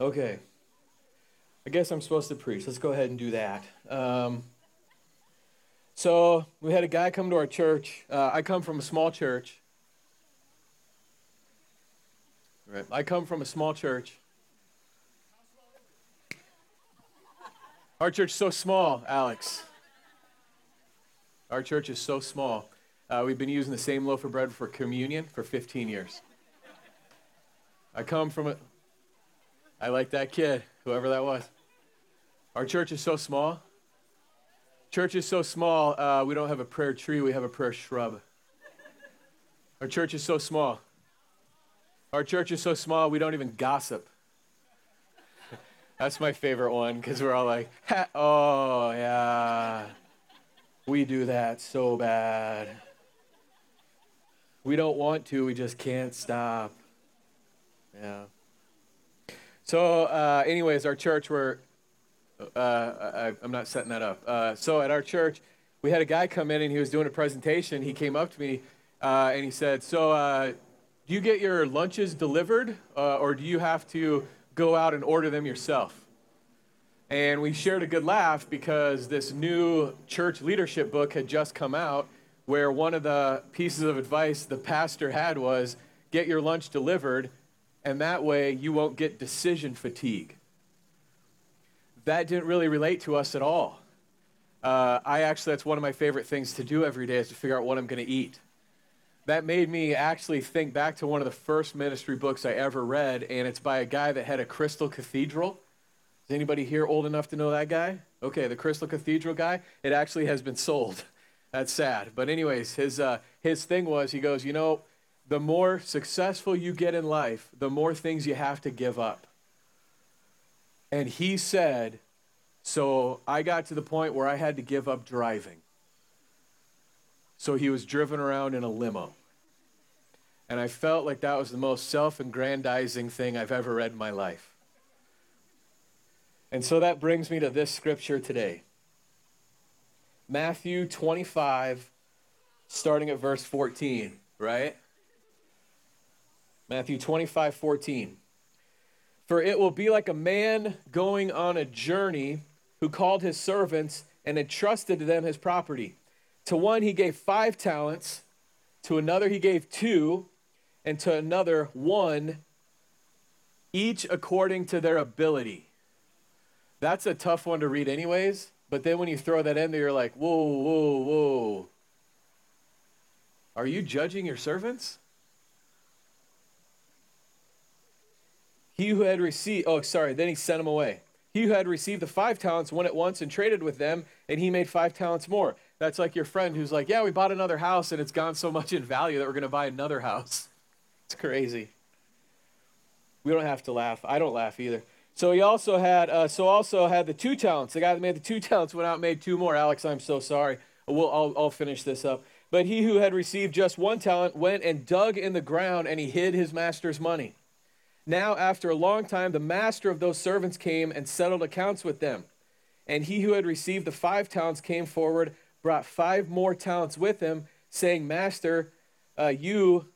Okay. I guess I'm supposed to preach. Let's go ahead and do that. Um, so, we had a guy come to our church. Uh, I come from a small church. Right. I come from a small church. Our church is so small, Alex. Our church is so small. Uh, we've been using the same loaf of bread for communion for 15 years. I come from a. I like that kid, whoever that was. Our church is so small. Church is so small, uh, we don't have a prayer tree, we have a prayer shrub. Our church is so small. Our church is so small, we don't even gossip. That's my favorite one because we're all like, oh, yeah. We do that so bad. We don't want to, we just can't stop. Yeah. So, uh, anyways, our church, we're, uh, I, am not setting that up. Uh, so, at our church, we had a guy come in and he was doing a presentation. He came up to me uh, and he said, So, uh, do you get your lunches delivered uh, or do you have to go out and order them yourself. And we shared a good laugh because this new church leadership book had just come out where one of the pieces of advice the pastor had was get your lunch delivered, and that way you won't get decision fatigue. That didn't really relate to us at all. Uh, I actually, that's one of my favorite things to do every day is to figure out what I'm going to eat that made me actually think back to one of the first ministry books I ever read, and it's by a guy that had a Crystal Cathedral. Is anybody here old enough to know that guy? Okay, the Crystal Cathedral guy. It actually has been sold. That's sad. But anyways, his uh, his thing was he goes, you know, the more successful you get in life, the more things you have to give up. And he said, so I got to the point where I had to give up driving. So he was driven around in a limo. And I felt like that was the most self aggrandizing thing I've ever read in my life. And so that brings me to this scripture today Matthew 25, starting at verse 14, right? Matthew 25, 14. For it will be like a man going on a journey who called his servants and entrusted to them his property. To one he gave five talents, to another he gave two, and to another one, each according to their ability. That's a tough one to read, anyways. But then when you throw that in there, you're like, whoa, whoa, whoa. Are you judging your servants? He who had received, oh, sorry, then he sent them away. He who had received the five talents went at once and traded with them, and he made five talents more. That's like your friend who's like, Yeah, we bought another house and it's gone so much in value that we're going to buy another house. It's crazy. We don't have to laugh. I don't laugh either. So he also had, uh, so also had the two talents. The guy that made the two talents went out and made two more. Alex, I'm so sorry. We'll, I'll, I'll finish this up. But he who had received just one talent went and dug in the ground and he hid his master's money. Now, after a long time, the master of those servants came and settled accounts with them. And he who had received the five talents came forward brought five more talents with him, saying, Master, uh, you,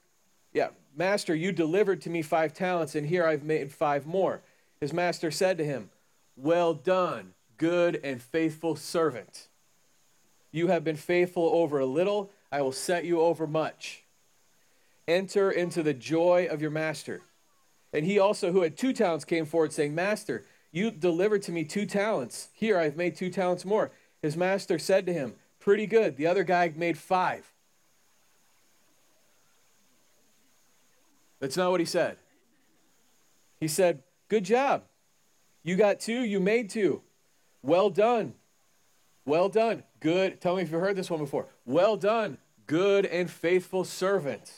yeah, Master, you delivered to me five talents, and here I've made five more. His master said to him, Well done, good and faithful servant. You have been faithful over a little, I will set you over much. Enter into the joy of your master. And he also, who had two talents, came forward, saying, Master, you delivered to me two talents. Here I have made two talents more. His master said to him, Pretty good. The other guy made five. That's not what he said. He said, Good job. You got two, you made two. Well done. Well done. Good. Tell me if you've heard this one before. Well done. Good and faithful servant.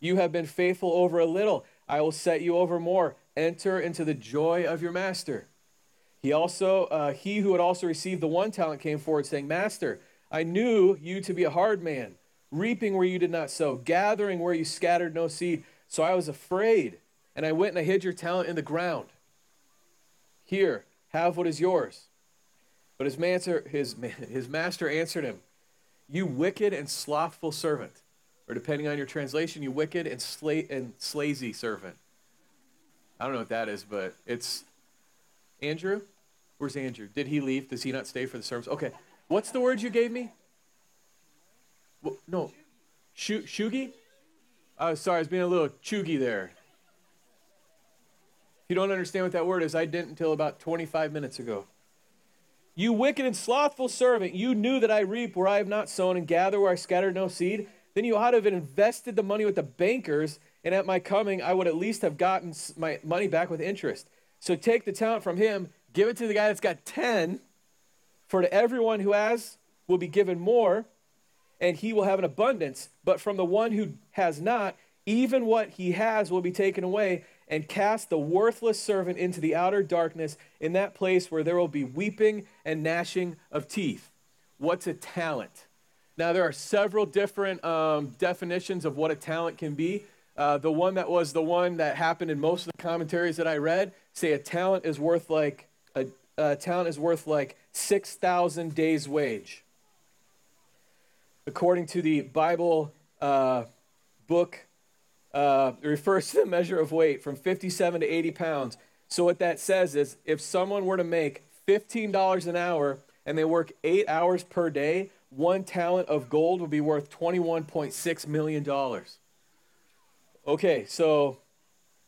You have been faithful over a little. I will set you over more. Enter into the joy of your master. He also, uh, he who had also received the one talent came forward, saying, Master, I knew you to be a hard man, reaping where you did not sow, gathering where you scattered no seed. So I was afraid, and I went and I hid your talent in the ground. Here, have what is yours. But his, master, his, his master answered him, You wicked and slothful servant. Or depending on your translation, you wicked and, sla- and slazy servant. I don't know what that is, but it's Andrew. Where's Andrew? Did he leave? Does he not stay for the service? Okay. What's the word you gave me? Well, no. Sh- shugi? Oh, sorry, I was being a little chuggy there. If you don't understand what that word is, I didn't until about 25 minutes ago. You wicked and slothful servant, you knew that I reap where I have not sown and gather where I scattered no seed. Then you ought to have invested the money with the bankers, and at my coming, I would at least have gotten my money back with interest. So take the talent from him, give it to the guy that's got 10, for to everyone who has will be given more, and he will have an abundance. But from the one who has not, even what he has will be taken away and cast the worthless servant into the outer darkness in that place where there will be weeping and gnashing of teeth. What's a talent? Now, there are several different um, definitions of what a talent can be. Uh, the one that was the one that happened in most of the commentaries that I read say a talent is worth like a, a talent is worth like 6,000 days' wage. According to the Bible uh, book uh, refers to the measure of weight from 57 to 80 pounds. So, what that says is if someone were to make $15 an hour and they work eight hours per day, one talent of gold would be worth $21.6 million. Okay, so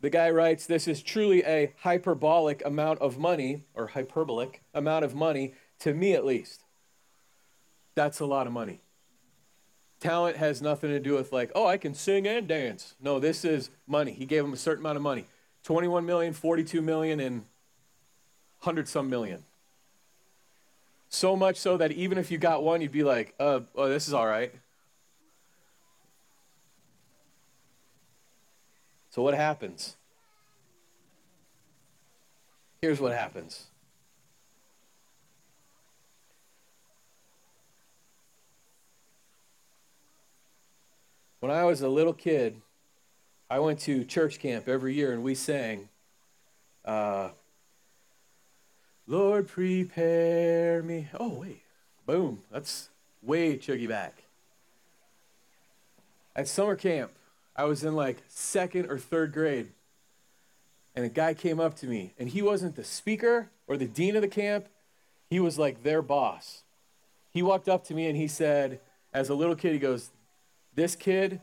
the guy writes this is truly a hyperbolic amount of money, or hyperbolic amount of money, to me at least. That's a lot of money. Talent has nothing to do with like, oh, I can sing and dance. No, this is money. He gave him a certain amount of money 21 million, 42 million, and 100 some million. So much so that even if you got one, you'd be like, uh, oh, this is all right. So, what happens? Here's what happens When I was a little kid, I went to church camp every year and we sang, uh, Lord, prepare me. Oh, wait. Boom. That's way chuggy back. At summer camp, I was in like second or third grade, and a guy came up to me, and he wasn't the speaker or the dean of the camp, he was like their boss. He walked up to me and he said, as a little kid, he goes, this kid,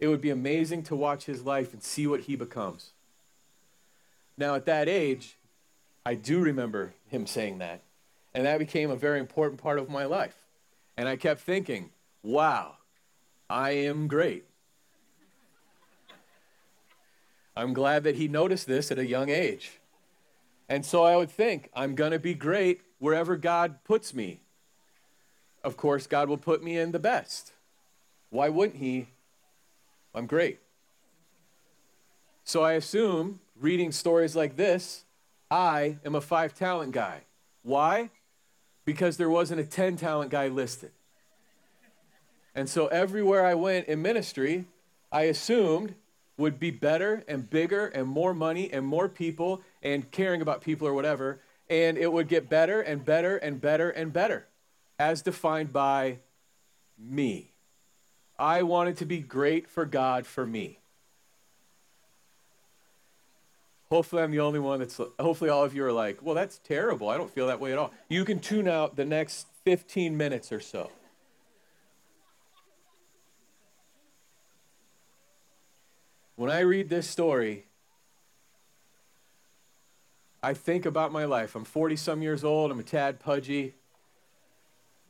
it would be amazing to watch his life and see what he becomes. Now, at that age, I do remember him saying that. And that became a very important part of my life. And I kept thinking, wow, I am great. I'm glad that he noticed this at a young age. And so I would think, I'm going to be great wherever God puts me. Of course, God will put me in the best. Why wouldn't he? I'm great. So I assume, reading stories like this, I am a five talent guy. Why? Because there wasn't a 10 talent guy listed. And so everywhere I went in ministry, I assumed would be better and bigger and more money and more people and caring about people or whatever. And it would get better and better and better and better as defined by me. I wanted to be great for God for me. Hopefully, I'm the only one that's, hopefully, all of you are like, well, that's terrible. I don't feel that way at all. You can tune out the next 15 minutes or so. When I read this story, I think about my life. I'm 40 some years old, I'm a tad pudgy,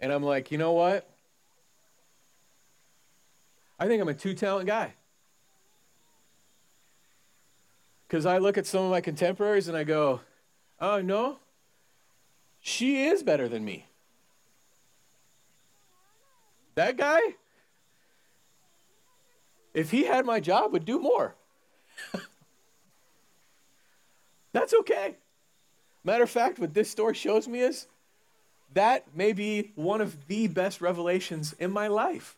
and I'm like, you know what? I think I'm a two talent guy. Because I look at some of my contemporaries and I go, oh, no, she is better than me. That guy, if he had my job, would do more. That's okay. Matter of fact, what this story shows me is that may be one of the best revelations in my life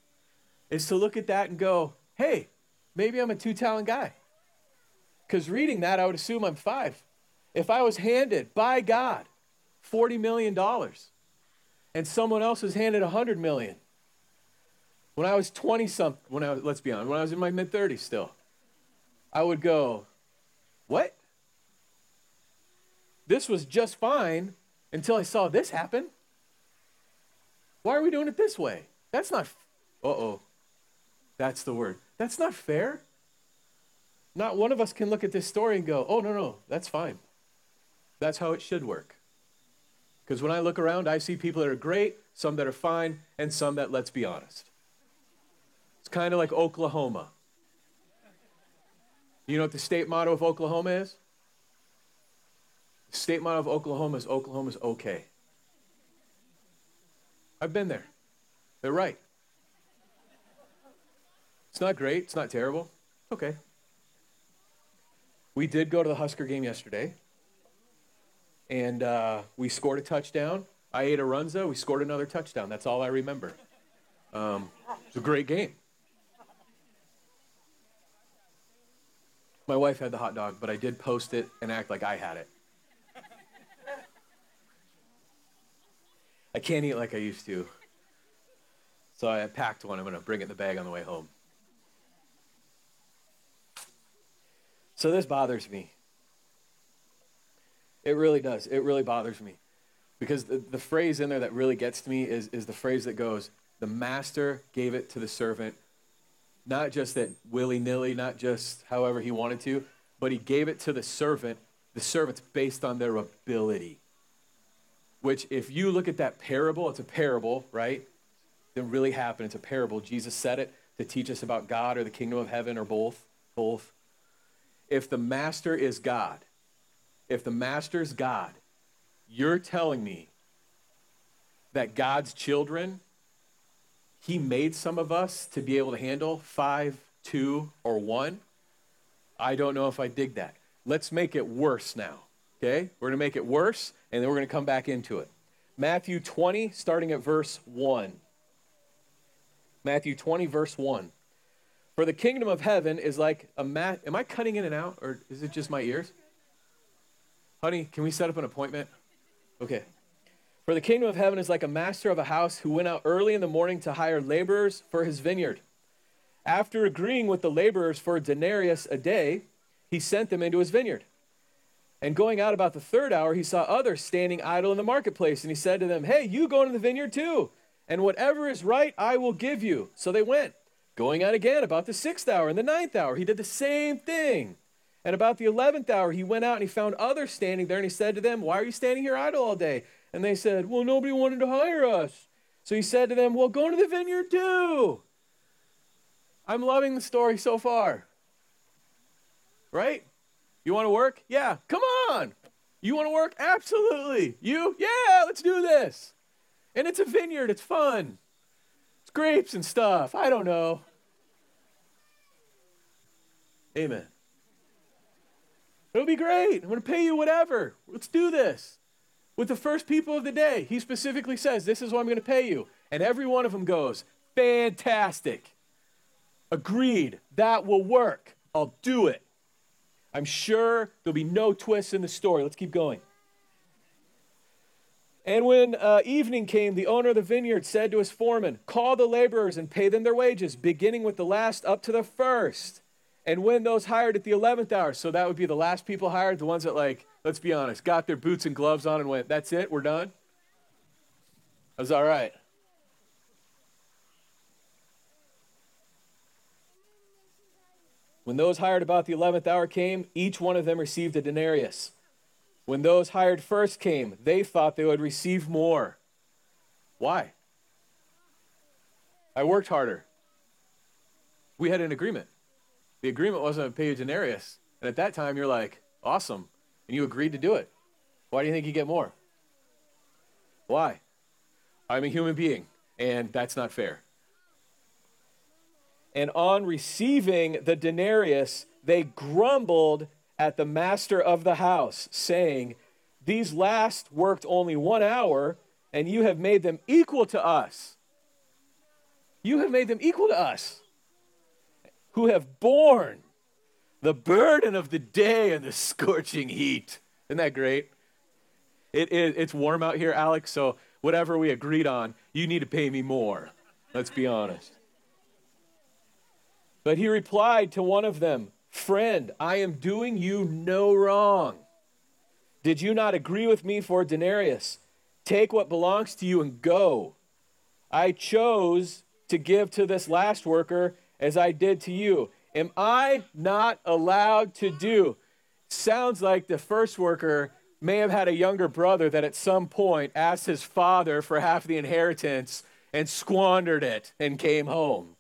is to look at that and go, hey, maybe I'm a two talent guy. Because reading that, I would assume I'm five. If I was handed by God $40 million and someone else was handed 100 million, when I was 20 something, when I was, let's be honest, when I was in my mid 30s still, I would go, what? this was just fine until I saw this happen. Why are we doing it this way? That's not, uh oh. That's the word. That's not fair. Not one of us can look at this story and go, oh, no, no, that's fine. That's how it should work. Because when I look around, I see people that are great, some that are fine, and some that, let's be honest. It's kind of like Oklahoma. You know what the state motto of Oklahoma is? The state motto of Oklahoma is Oklahoma's okay. I've been there. They're right. It's not great. It's not terrible. It's Okay. We did go to the Husker game yesterday, and uh, we scored a touchdown. I ate a runza. We scored another touchdown. That's all I remember. Um, it's a great game. My wife had the hot dog, but I did post it and act like I had it. I can't eat like I used to. So I packed one. I'm going to bring it in the bag on the way home. So this bothers me. It really does. It really bothers me. Because the, the phrase in there that really gets to me is, is the phrase that goes, The master gave it to the servant. Not just that willy nilly, not just however he wanted to, but he gave it to the servant. The servant's based on their ability which if you look at that parable, it's a parable, right? It really happen. It's a parable. Jesus said it to teach us about God or the kingdom of heaven or both. Both. If the master is God, if the master is God, you're telling me that God's children, he made some of us to be able to handle five, two, or one. I don't know if I dig that. Let's make it worse now. Okay? We're to make it worse, and then we're to come back into it. Matthew 20, starting at verse 1. Matthew 20, verse 1. For the kingdom of heaven is like a mat. Am I cutting in and out, or is it just my ears? Honey, can we set up an appointment? Okay. For the kingdom of heaven is like a master of a house who went out early in the morning to hire laborers for his vineyard. After agreeing with the laborers for a denarius a day, he sent them into his vineyard. And going out about the third hour, he saw others standing idle in the marketplace. And he said to them, Hey, you go into the vineyard too. And whatever is right, I will give you. So they went. Going out again about the sixth hour and the ninth hour, he did the same thing. And about the eleventh hour, he went out and he found others standing there. And he said to them, Why are you standing here idle all day? And they said, Well, nobody wanted to hire us. So he said to them, Well, go into the vineyard too. I'm loving the story so far. Right? You want to work? Yeah, come on. You want to work? Absolutely. You? Yeah, let's do this. And it's a vineyard, it's fun. Grapes and stuff. I don't know. Amen. It'll be great. I'm going to pay you whatever. Let's do this. With the first people of the day, he specifically says, This is what I'm going to pay you. And every one of them goes, Fantastic. Agreed. That will work. I'll do it. I'm sure there'll be no twists in the story. Let's keep going. And when uh, evening came, the owner of the vineyard said to his foreman, Call the laborers and pay them their wages, beginning with the last up to the first. And when those hired at the 11th hour, so that would be the last people hired, the ones that, like, let's be honest, got their boots and gloves on and went, That's it, we're done. That was all right. When those hired about the 11th hour came, each one of them received a denarius. When those hired first came, they thought they would receive more. Why? I worked harder. We had an agreement. The agreement wasn't to pay you denarius. And at that time, you're like, awesome. And you agreed to do it. Why do you think you get more? Why? I'm a human being, and that's not fair. And on receiving the denarius, they grumbled at the master of the house, saying, These last worked only one hour, and you have made them equal to us. You have made them equal to us, who have borne the burden of the day and the scorching heat. Isn't that great? It, it, it's warm out here, Alex, so whatever we agreed on, you need to pay me more. Let's be honest. But he replied to one of them, Friend, I am doing you no wrong. Did you not agree with me for a denarius? Take what belongs to you and go. I chose to give to this last worker as I did to you. Am I not allowed to do? Sounds like the first worker may have had a younger brother that at some point asked his father for half the inheritance and squandered it and came home.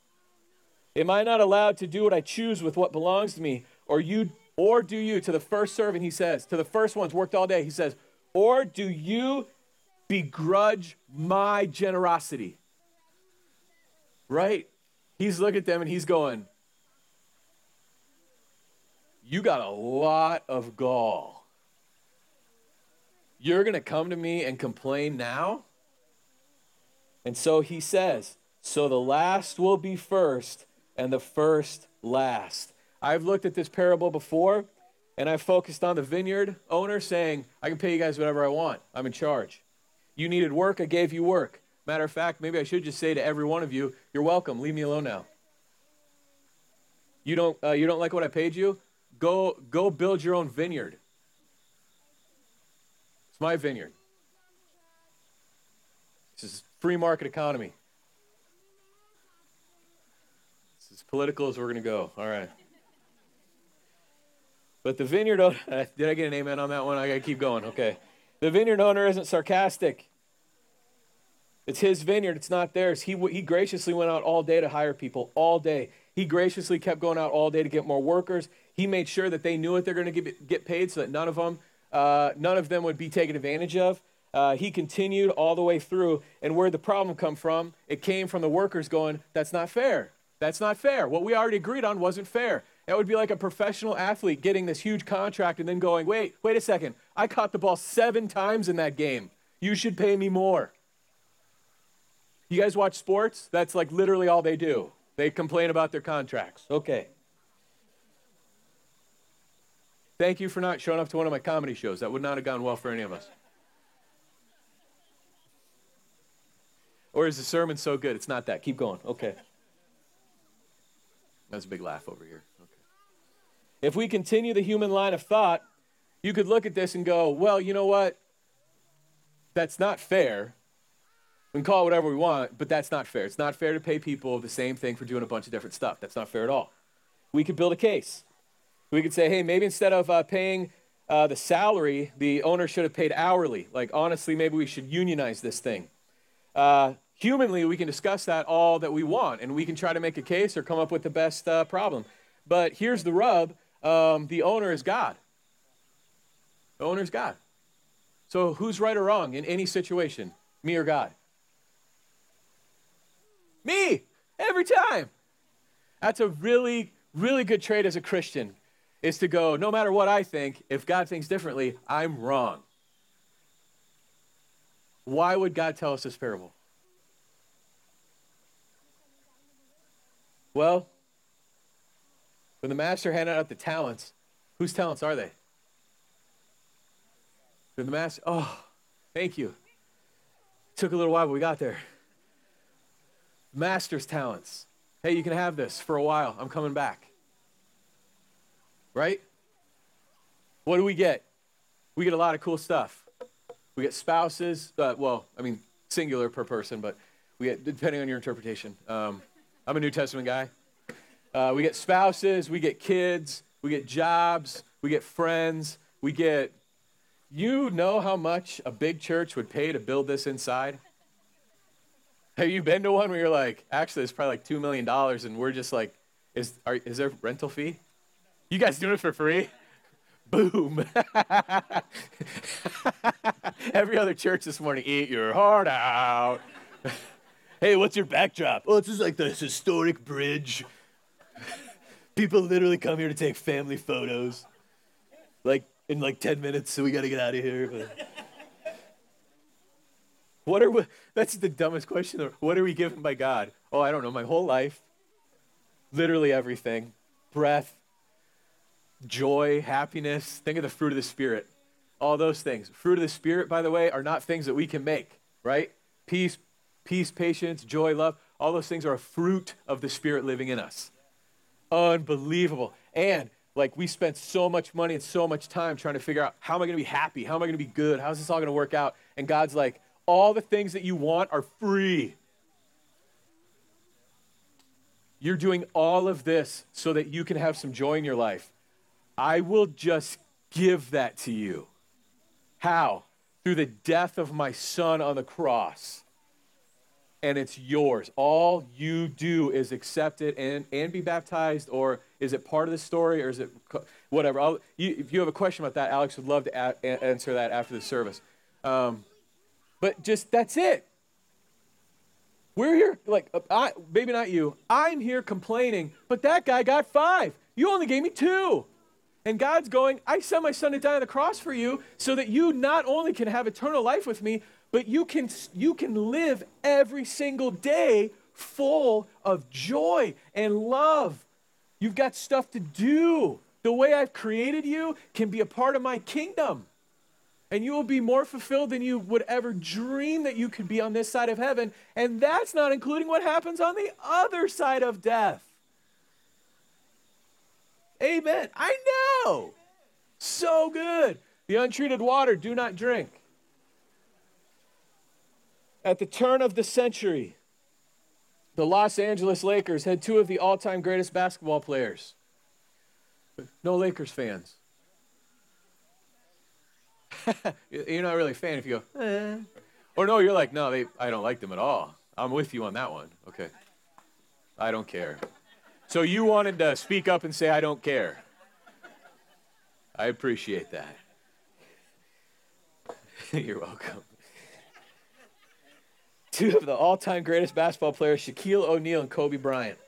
Am I not allowed to do what I choose with what belongs to me? Or you or do you to the first servant he says, to the first ones worked all day, he says, or do you begrudge my generosity? Right? He's looking at them and he's going, You got a lot of gall. You're going to come to me and complain now? And so he says, So the last will be first, and the first last. I've looked at this parable before, and I've focused on the vineyard owner saying, I can pay you guys whatever I want. I'm in charge. You needed work, I gave you work. Matter of fact, maybe I should just say to every one of you, You're welcome. Leave me alone now. You don't, uh, you don't like what I paid you? Go, go build your own vineyard. It's my vineyard. This is free market economy. This is political as we're going to go. All right. But the vineyard owner, did I get an amen on that one? I got to keep going. Okay. The vineyard owner isn't sarcastic. It's his vineyard, it's not theirs. He, he graciously went out all day to hire people, all day. He graciously kept going out all day to get more workers. He made sure that they knew what they're going to get, paid so that none of them, uh, none of them would be taken advantage of. Uh, he continued all the way through. And where the problem come from, it came from the workers going, that's not fair. That's not fair. What we already agreed on wasn't fair. That would be like a professional athlete getting this huge contract and then going, wait, wait a second. I caught the ball seven times in that game. You should pay me more. You guys watch sports? That's like literally all they do. They complain about their contracts. Okay. Thank you for not showing up to one of my comedy shows. That would not have gone well for any of us. Or is the sermon so good? It's not that. Keep going. Okay. That's a big laugh over here. Okay. If we continue the human line of thought, you could look at this and go, well, you know what? That's not fair. We can call it whatever we want, but that's not fair. It's not fair to pay people the same thing for doing a bunch of different stuff. That's not fair at all. We could build a case. We could say, hey, maybe instead of uh, paying uh, the salary, the owner should have paid hourly. Like, honestly, maybe we should unionize this thing. Uh, humanly, we can discuss that all that we want, and we can try to make a case or come up with the best uh, problem. But here's the rub um, the owner is God. The owner is God. So, who's right or wrong in any situation? Me or God? Me, every time. That's a really, really good trait as a Christian, is to go, no matter what I think, if God thinks differently, I'm wrong. Why would God tell us this parable? Well, when the master handed out the talents, whose talents are they? They're the master. Oh, thank you. Took a little while, but we got there master's talents. Hey, you can have this for a while. I'm coming back. Right? What do we get? We get a lot of cool stuff. We get spouses. Uh, well, I mean, singular per person, but we get, depending on your interpretation. Um, I'm a New Testament guy. Uh, we get spouses, we get kids, we get jobs, we get friends, we get. You know how much a big church would pay to build this inside? Have you been to one where you're like, actually, it's probably like $2 million, and we're just like, is, are, is there rental fee? You guys doing it for free? Boom. Every other church this morning, eat your heart out. hey, what's your backdrop? Oh, it's just like this historic bridge. People literally come here to take family photos. Like in like 10 minutes, so we got to get out of here. What are we, that's the dumbest question. What are we given by God? Oh, I don't know. My whole life, literally everything, breath, joy, happiness. Think of the fruit of the Spirit. All those things. Fruit of the Spirit, by the way, are not things that we can make, right? Peace, peace, patience, joy, love. All those things are a fruit of the Spirit living in us. Unbelievable. And like we spent so much money and so much time trying to figure out how am I going to be happy? How am I going to be good? How's this all going to work out? And God's like, all the things that you want are free. You're doing all of this so that you can have some joy in your life. I will just give that to you. How? Through the death of my son on the cross. And it's yours. All you do is accept it and, and be baptized, or is it part of the story, or is it whatever? You, if you have a question about that, Alex would love to a- answer that after the service. Um, but just that's it. We're here, like, uh, I, maybe not you. I'm here complaining, but that guy got five. You only gave me two. And God's going, I sent my son to die on the cross for you so that you not only can have eternal life with me, but you can, you can live every single day full of joy and love. You've got stuff to do. The way I've created you can be a part of my kingdom and you will be more fulfilled than you would ever dream that you could be on this side of heaven. And that's not including what happens on the other side of death. Amen. I know. So good. The untreated water, do not drink. At the turn of the century, the Los Angeles Lakers had two of the all time greatest basketball players. No Lakers fans. you're not really a fan if you go, eh. Or no, you're like, no, they, I don't like them at all. I'm with you on that one. Okay. I don't care. So you wanted to speak up and say, I don't care. I appreciate that. you're welcome. Two of the all time greatest basketball players, Shaquille O'Neal and Kobe Bryant.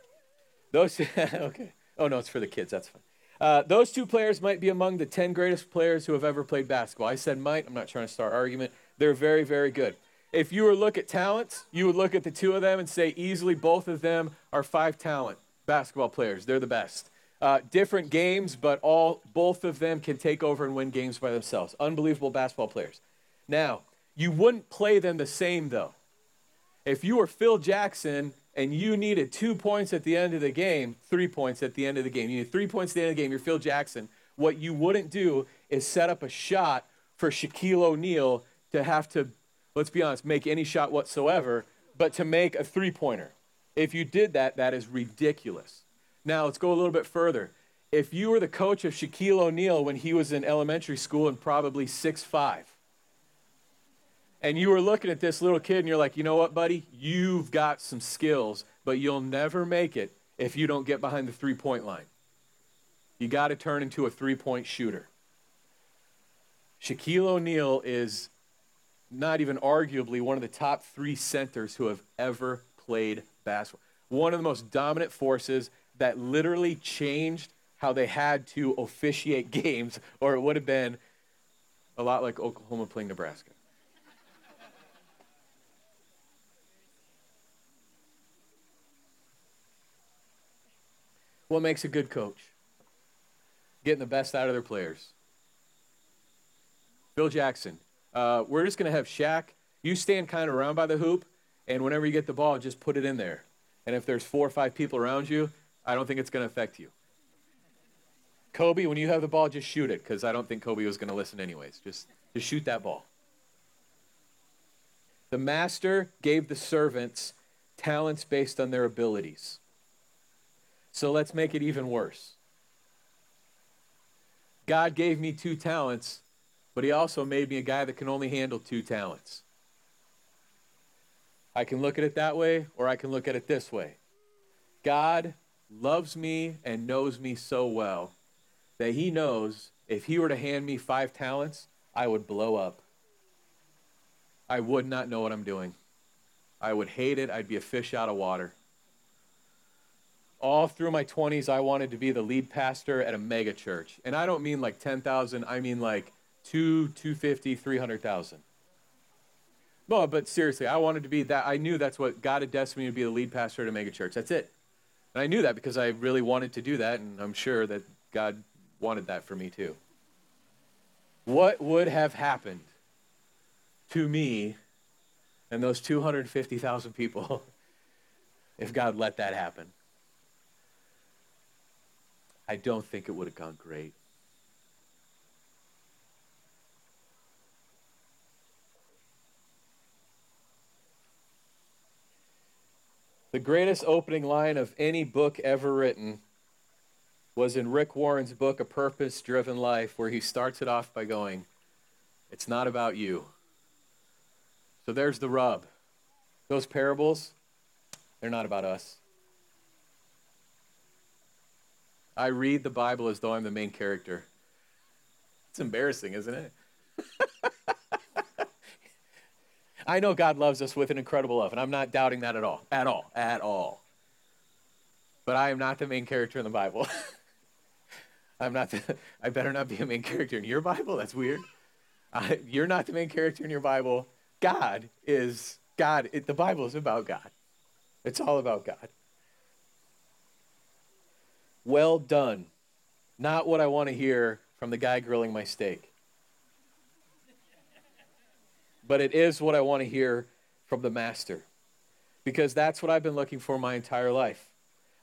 Those, okay. Oh, no, it's for the kids. That's fine. Uh, those two players might be among the 10 greatest players who have ever played basketball. I said might. I'm not trying to start argument. They're very, very good. If you were to look at talents, you would look at the two of them and say easily both of them are five talent basketball players. They're the best. Uh, different games, but all both of them can take over and win games by themselves. Unbelievable basketball players. Now, you wouldn't play them the same though. If you were Phil Jackson and you needed two points at the end of the game, three points at the end of the game, you need three points at the end of the game, you're Phil Jackson, what you wouldn't do is set up a shot for Shaquille O'Neal to have to, let's be honest, make any shot whatsoever, but to make a three pointer. If you did that, that is ridiculous. Now, let's go a little bit further. If you were the coach of Shaquille O'Neal when he was in elementary school and probably six five and you were looking at this little kid and you're like, you know what, buddy? You've got some skills, but you'll never make it if you don't get behind the three point line. You got to turn into a three point shooter. Shaquille O'Neal is not even arguably one of the top three centers who have ever played basketball. One of the most dominant forces that literally changed how they had to officiate games, or it would have been a lot like Oklahoma playing Nebraska. What makes a good coach? Getting the best out of their players. Phil Jackson. Uh, we're just going to have Shaq. You stand kind of around by the hoop, and whenever you get the ball, just put it in there. And if there's four or five people around you, I don't think it's going to affect you. Kobe, when you have the ball, just shoot it, because I don't think Kobe was going to listen anyways. Just, just shoot that ball. The master gave the servants talents based on their abilities. So let's make it even worse. God gave me two talents, but He also made me a guy that can only handle two talents. I can look at it that way, or I can look at it this way. God loves me and knows me so well that He knows if He were to hand me five talents, I would blow up. I would not know what I'm doing. I would hate it. I'd be a fish out of water all through my 20s, I wanted to be the lead pastor at a mega church. And I don't mean like 10,000, I mean like 2, 250, 300,000. No, but seriously, I wanted to be that. I knew that's what God had destined me to be the lead pastor at a mega church. That's it. And I knew that because I really wanted to do that, and I'm sure that God wanted that for me too. What would have happened to me and those 250,000 people if God let that happen? I don't think it would have gone great. The greatest opening line of any book ever written was in Rick Warren's book, A Purpose Driven Life, where he starts it off by going, It's not about you. So there's the rub. Those parables, they're not about us. I read the Bible as though I'm the main character. It's embarrassing, isn't it? I know God loves us with an incredible love, and I'm not doubting that at all. At all. At all. But I am not the main character in the Bible. I'm not the, I better not be a main character in your Bible. That's weird. I, you're not the main character in your Bible. God is God. It, the Bible is about God. It's all about God. Well done. Not what I want to hear from the guy grilling my steak. But it is what I want to hear from the master. Because that's what I've been looking for my entire life.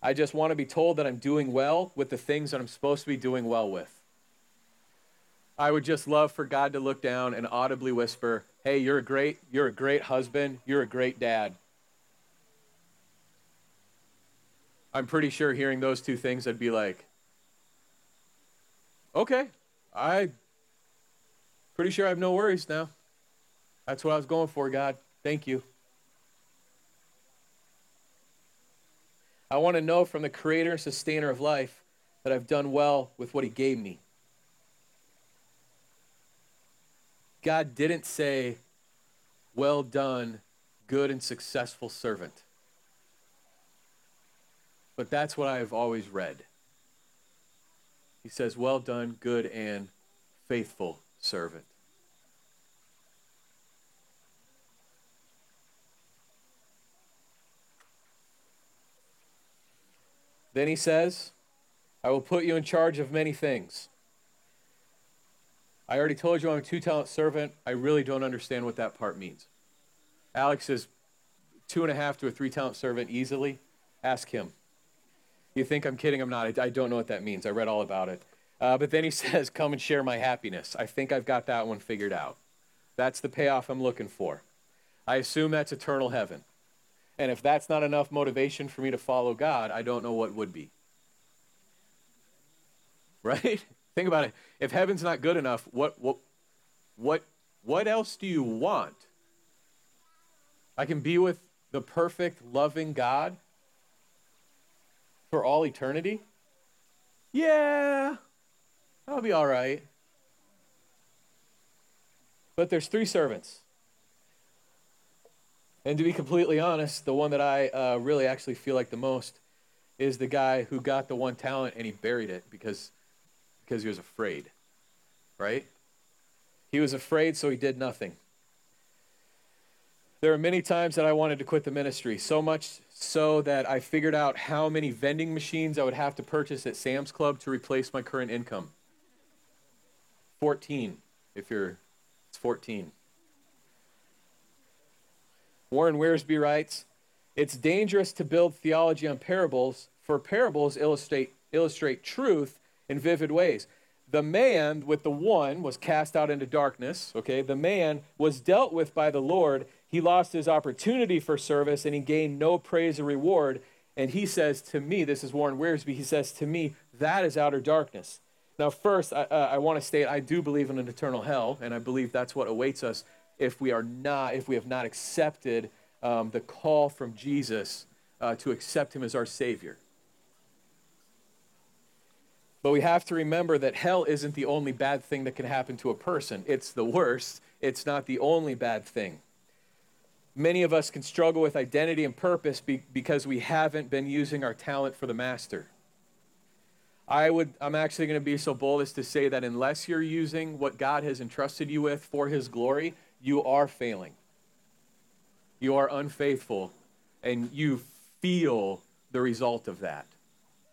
I just want to be told that I'm doing well with the things that I'm supposed to be doing well with. I would just love for God to look down and audibly whisper, "Hey, you're a great you're a great husband, you're a great dad." I'm pretty sure hearing those two things, I'd be like, okay, I pretty sure I have no worries now. That's what I was going for, God. Thank you. I want to know from the creator and sustainer of life that I've done well with what he gave me. God didn't say, Well done, good and successful servant. But that's what I have always read. He says, Well done, good and faithful servant. Then he says, I will put you in charge of many things. I already told you I'm a two talent servant. I really don't understand what that part means. Alex is two and a half to a three talent servant easily. Ask him. You think I'm kidding? I'm not. I, I don't know what that means. I read all about it. Uh, but then he says, Come and share my happiness. I think I've got that one figured out. That's the payoff I'm looking for. I assume that's eternal heaven. And if that's not enough motivation for me to follow God, I don't know what would be. Right? Think about it. If heaven's not good enough, what what what what else do you want? I can be with the perfect loving God for all eternity? Yeah, that'll be all right. But there's three servants. And to be completely honest, the one that I uh, really actually feel like the most is the guy who got the one talent and he buried it because, because he was afraid, right? He was afraid, so he did nothing. There are many times that I wanted to quit the ministry, so much so that I figured out how many vending machines I would have to purchase at Sam's Club to replace my current income. 14, if you're, it's 14. Warren Wiersbe writes, It's dangerous to build theology on parables, for parables illustrate, illustrate truth in vivid ways. The man with the one was cast out into darkness, okay? The man was dealt with by the Lord he lost his opportunity for service and he gained no praise or reward. And he says to me, this is Warren Wiersbe, he says to me, that is outer darkness. Now, first, I, uh, I want to state I do believe in an eternal hell, and I believe that's what awaits us if we are not, if we have not accepted um, the call from Jesus uh, to accept him as our Savior. But we have to remember that hell isn't the only bad thing that can happen to a person. It's the worst. It's not the only bad thing many of us can struggle with identity and purpose be, because we haven't been using our talent for the master. I would I'm actually going to be so bold as to say that unless you're using what God has entrusted you with for his glory, you are failing. You are unfaithful and you feel the result of that.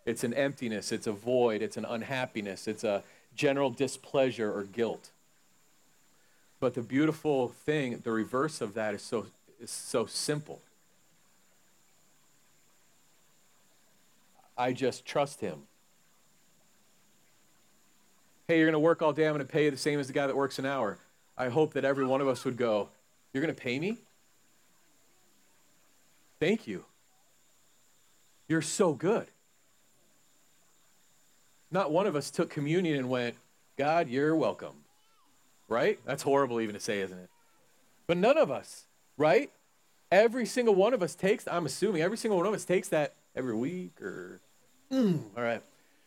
It's an emptiness, it's a void, it's an unhappiness, it's a general displeasure or guilt. But the beautiful thing, the reverse of that is so is so simple. I just trust him. hey, you're going to work all day, I'm going to pay you the same as the guy that works an hour. I hope that every one of us would go, you're going to pay me? Thank you. You're so good. Not one of us took communion and went, God, you're welcome. Right? That's horrible even to say, isn't it? But none of us, right? Every single one of us takes, I'm assuming every single one of us takes that every week or, mm, all right.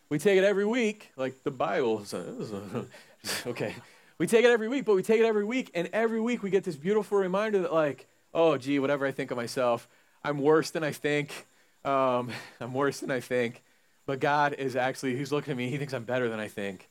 We take it every week, like the Bible says. okay. We take it every week, but we take it every week, and every week we get this beautiful reminder that, like, oh, gee, whatever I think of myself, I'm worse than I think. Um, I'm worse than I think. But God is actually, He's looking at me, He thinks I'm better than I think.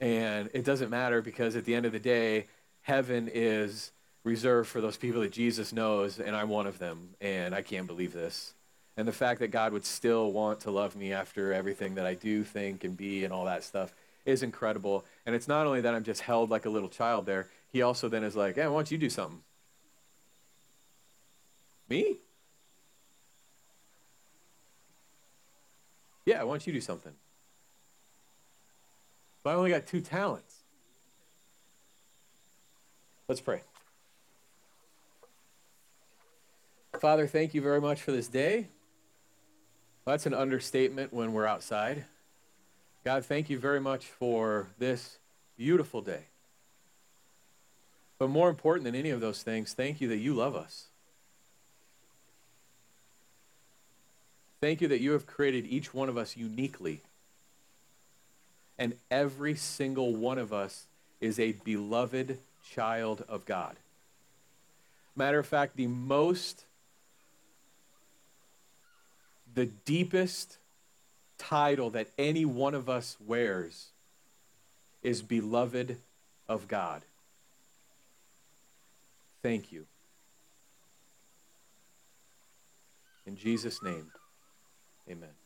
And it doesn't matter because at the end of the day, heaven is reserved for those people that Jesus knows, and I'm one of them. And I can't believe this. And the fact that God would still want to love me after everything that I do, think, and be, and all that stuff is incredible. And it's not only that I'm just held like a little child there, He also then is like, hey, why don't you do something? Me? Yeah, why don't you do something? But I only got two talents. Let's pray. Father, thank you very much for this day. That's an understatement when we're outside. God, thank you very much for this beautiful day. But more important than any of those things, thank you that you love us. Thank you that you have created each one of us uniquely. And every single one of us is a beloved child of God. Matter of fact, the most, the deepest title that any one of us wears is beloved of God. Thank you. In Jesus' name. Amen.